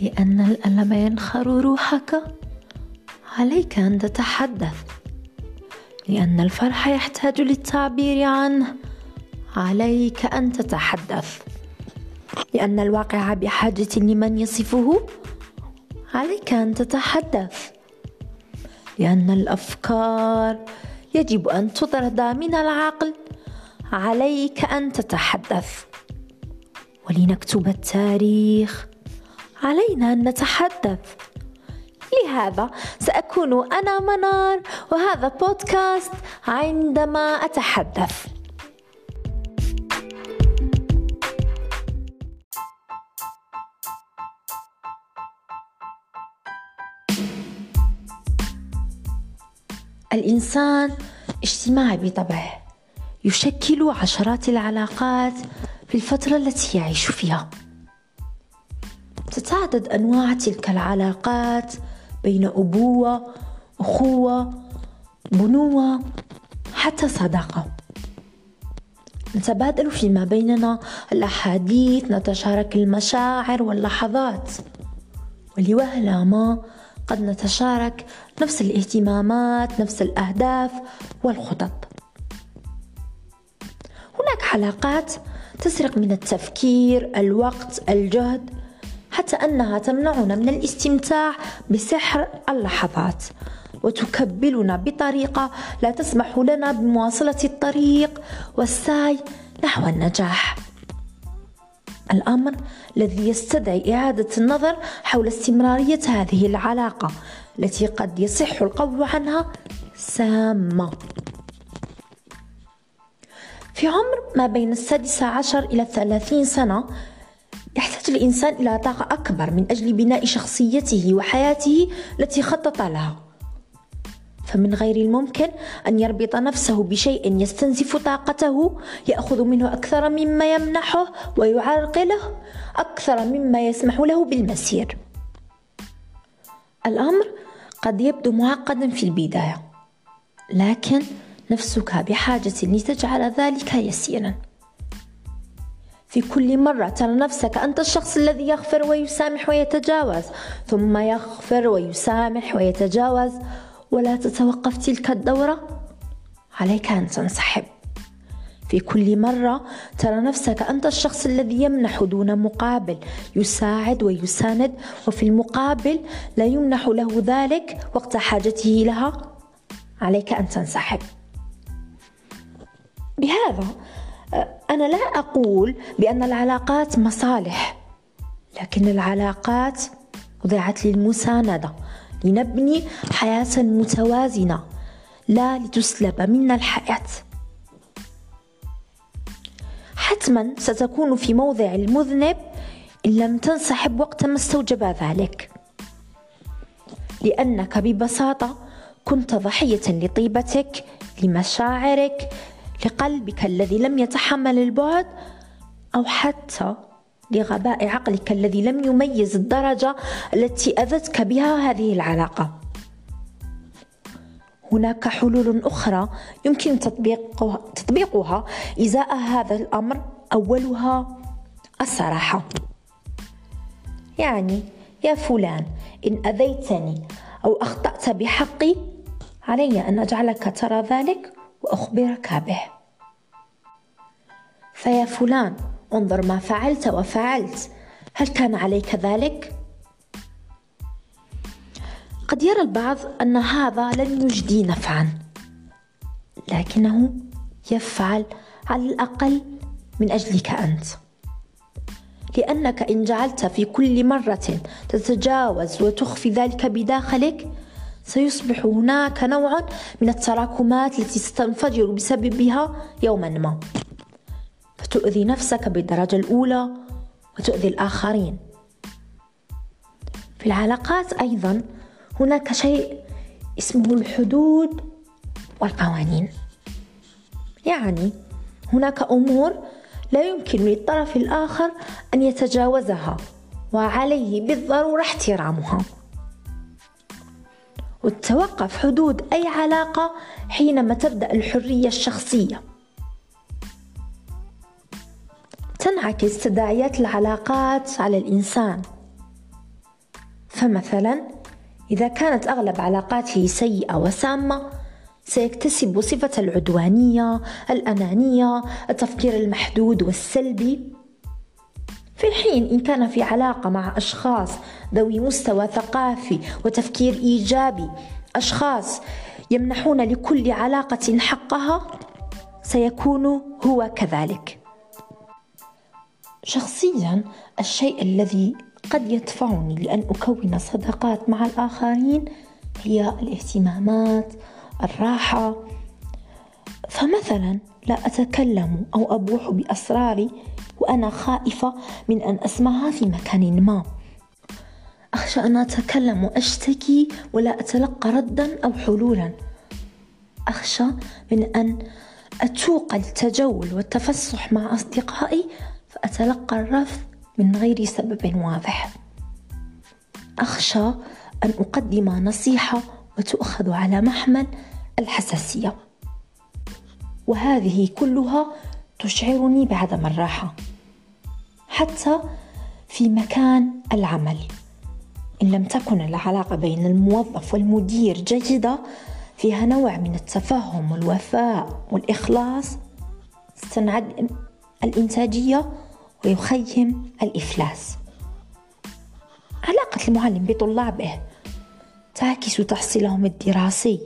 لأن الألم ينخر روحك. عليك أن تتحدث. لأن الفرح يحتاج للتعبير عنه. عليك أن تتحدث. لأن الواقع بحاجة لمن يصفه. عليك أن تتحدث. لأن الأفكار يجب أن تطرد من العقل. عليك أن تتحدث. ولنكتب التاريخ. علينا أن نتحدث. لهذا سأكون أنا منار وهذا بودكاست عندما أتحدث. الإنسان اجتماعي بطبعه. يشكل عشرات العلاقات في الفترة التي يعيش فيها. تتعدد أنواع تلك العلاقات بين أبوة أخوة بنوة حتى صداقة. نتبادل فيما بيننا الأحاديث نتشارك المشاعر واللحظات. ولوهلة ما قد نتشارك نفس الاهتمامات نفس الأهداف والخطط. هناك علاقات تسرق من التفكير الوقت الجهد حتى أنها تمنعنا من الاستمتاع بسحر اللحظات. وتكبلنا بطريقة لا تسمح لنا بمواصلة الطريق والسعي نحو النجاح. الأمر الذي يستدعي إعادة النظر حول استمرارية هذه العلاقة التي قد يصح القول عنها سامة. في عمر ما بين السادسة عشر إلى الثلاثين سنة الإنسان إلى طاقة أكبر من أجل بناء شخصيته وحياته التي خطط لها. فمن غير الممكن أن يربط نفسه بشيء يستنزف طاقته يأخذ منه أكثر مما يمنحه ويعرقله أكثر مما يسمح له بالمسير. الأمر قد يبدو معقدا في البداية لكن نفسك بحاجة لتجعل ذلك يسيرا. في كل مرة ترى نفسك أنت الشخص الذي يغفر ويسامح ويتجاوز ثم يغفر ويسامح ويتجاوز. ولا تتوقف تلك الدورة. عليك أن تنسحب. في كل مرة ترى نفسك أنت الشخص الذي يمنح دون مقابل. يساعد ويساند وفي المقابل لا يمنح له ذلك وقت حاجته لها. عليك أن تنسحب. بهذا أنا لا أقول بأن العلاقات مصالح لكن العلاقات وضعت للمساندة لنبني حياة متوازنة لا لتسلب منا الحياة. حتما ستكون في موضع المذنب إن لم تنسحب وقت ما استوجب ذلك لأنك ببساطة كنت ضحية لطيبتك لمشاعرك لقلبك الذي لم يتحمل البعد أو حتى لغباء عقلك الذي لم يميز الدرجة التي أذتك بها هذه العلاقة. هناك حلول أخرى يمكن تطبيقها, تطبيقها. إزاء هذا الأمر أولها الصراحة. يعني يا فلان إن أذيتني أو أخطأت بحقي علي أن أجعلك ترى ذلك؟ وأخبرك به. فيا فلان انظر ما فعلت وفعلت. هل كان عليك ذلك؟ قد يرى البعض أن هذا لن يجدي نفعا لكنه يفعل على الأقل من أجلك أنت. لأنك إن جعلت في كل مرة تتجاوز وتخفي ذلك بداخلك سيصبح هناك نوع من التراكمات التي ستنفجر بسببها يوما ما. فتؤذي نفسك بالدرجة الأولى وتؤذي الآخرين. في العلاقات أيضا هناك شيء اسمه الحدود والقوانين. يعني هناك أمور لا يمكن للطرف الآخر أن يتجاوزها وعليه بالضرورة احترامها. وتتوقف حدود أي علاقة حينما تبدأ الحرية الشخصية. تنعكس تداعيات العلاقات على الإنسان. فمثلا إذا كانت أغلب علاقاته سيئة وسامة سيكتسب صفة العدوانية، الأنانية، التفكير المحدود والسلبي، في الحين إن كان في علاقة مع أشخاص ذوي مستوى ثقافي وتفكير إيجابي، أشخاص يمنحون لكل علاقة حقها، سيكون هو كذلك. شخصيا الشيء الذي قد يدفعني لأن أكون صداقات مع الآخرين هي الاهتمامات الراحة فمثلا لا أتكلم أو أبوح بأسراري وأنا خائفة من أن أسمعها في مكان ما. أخشى أن أتكلم وأشتكي ولا أتلقى ردا أو حلولا. أخشى من أن أتوق التجول والتفسح مع أصدقائي فأتلقى الرفض من غير سبب واضح. أخشى أن أقدم نصيحة وتؤخذ على محمل الحساسية. وهذه كلها تشعرني بعدم الراحة. حتى في مكان العمل. إن لم تكن العلاقة بين الموظف والمدير جيدة فيها نوع من التفهم والوفاء والإخلاص. ستنعد الإنتاجية ويخيم الإفلاس. علاقة المعلم بطلابه تعكس تحصيلهم الدراسي.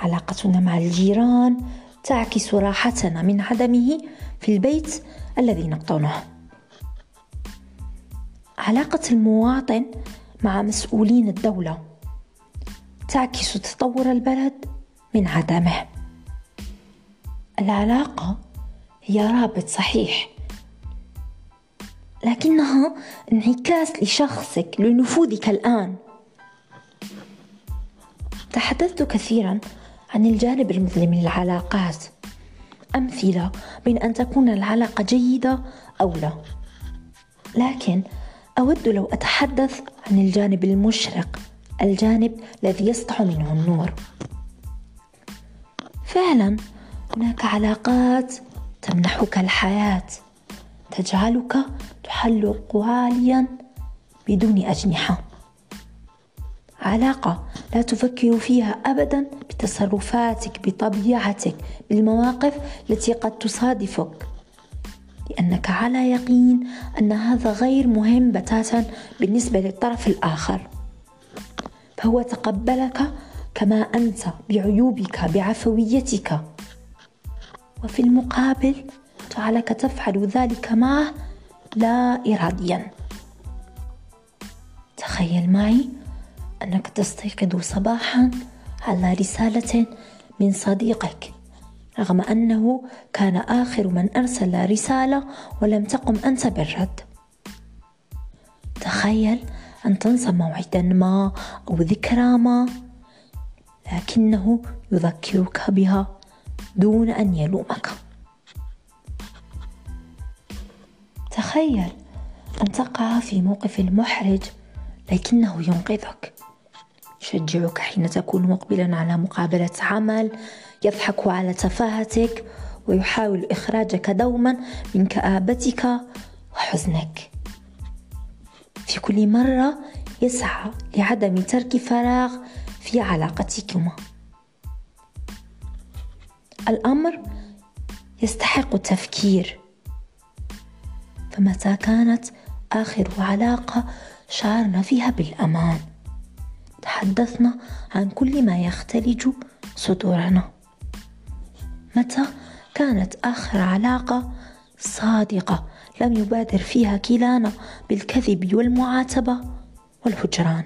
علاقتنا مع الجيران تعكس راحتنا من عدمه في البيت الذي نقطنه علاقة المواطن مع مسؤولين الدولة تعكس تطور البلد من عدمه. العلاقة هي رابط صحيح. لكنها انعكاس لشخصك لنفوذك الآن. تحدثت كثيرا عن الجانب المظلم للعلاقات. أمثلة بين أن تكون العلاقة جيدة أو لا. لكن أود لو أتحدث عن الجانب المشرق الجانب الذي يسطع منه النور. فعلا هناك علاقات تمنحك الحياة تجعلك تحلق عاليا بدون أجنحة. علاقة. لا تفكر فيها أبدا بتصرفاتك بطبيعتك بالمواقف التي قد تصادفك. لأنك على يقين أن هذا غير مهم بتاتا بالنسبة للطرف الآخر. فهو تقبلك كما أنت بعيوبك بعفويتك. وفي المقابل جعلك تفعل ذلك معه لا إراديا. تخيل معي أنك تستيقظ صباحا على رسالة من صديقك رغم أنه كان آخر من أرسل رسالة ولم تقم أنت بالرد. تخيل أن تنسى موعدا ما أو ذكرى ما لكنه يذكرك بها دون أن يلومك. تخيل أن تقع في موقف محرج لكنه ينقذك. يشجعك حين تكون مقبلا على مقابلة عمل يضحك على تفاهتك ويحاول إخراجك دوما من كآبتك وحزنك. في كل مرة يسعى لعدم ترك فراغ في علاقتكما. الأمر يستحق التفكير. فمتى كانت آخر علاقة شعرنا فيها بالأمان؟ تحدثنا عن كل ما يختلج صدورنا. متى كانت آخر علاقة صادقة؟ لم يبادر فيها كلانا بالكذب والمعاتبة والهجران.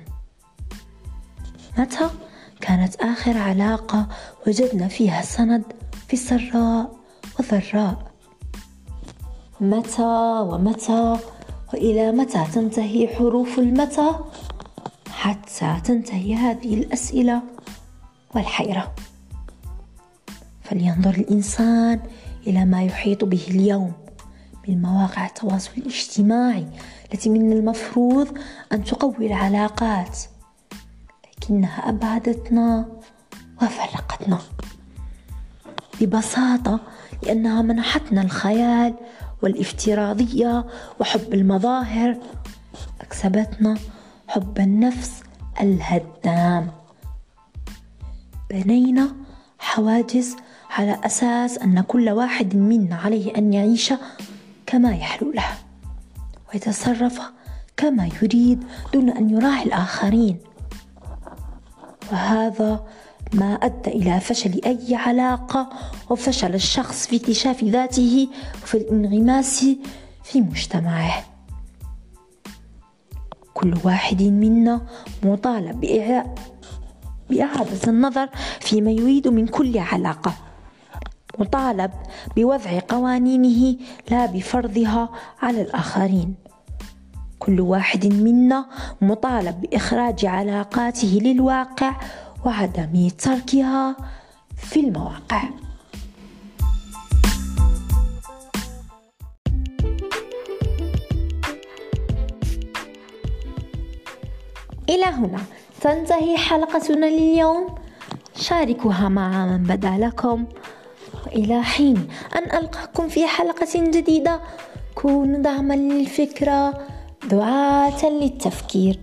متى كانت آخر علاقة وجدنا فيها سند في السراء والضراء؟ متى ومتى وإلى متى تنتهي حروف المتى؟ حتى تنتهي هذه الأسئلة والحيرة. فلينظر الإنسان إلى ما يحيط به اليوم من مواقع التواصل الاجتماعي التي من المفروض أن تقوي العلاقات لكنها أبعدتنا وفرقتنا. ببساطة لأنها منحتنا الخيال والافتراضية وحب المظاهر. أكسبتنا حب النفس الهدام. بنينا حواجز على أساس أن كل واحد منا عليه أن يعيش كما يحلو له ويتصرف كما يريد دون أن يراعي الآخرين. وهذا ما أدى إلى فشل أي علاقة وفشل الشخص في اكتشاف ذاته وفي الانغماس في مجتمعه. كل واحد منا مطالب بإعادة النظر فيما يريد من كل علاقة. مطالب بوضع قوانينه لا بفرضها على الآخرين. كل واحد منا مطالب بإخراج علاقاته للواقع وعدم تركها في المواقع. إلى هنا. تنتهي حلقتنا لليوم. شاركوها مع من بدا لكم وإلى حين. أن ألقاكم في حلقة جديدة. كونوا دعما للفكرة. دعاة للتفكير.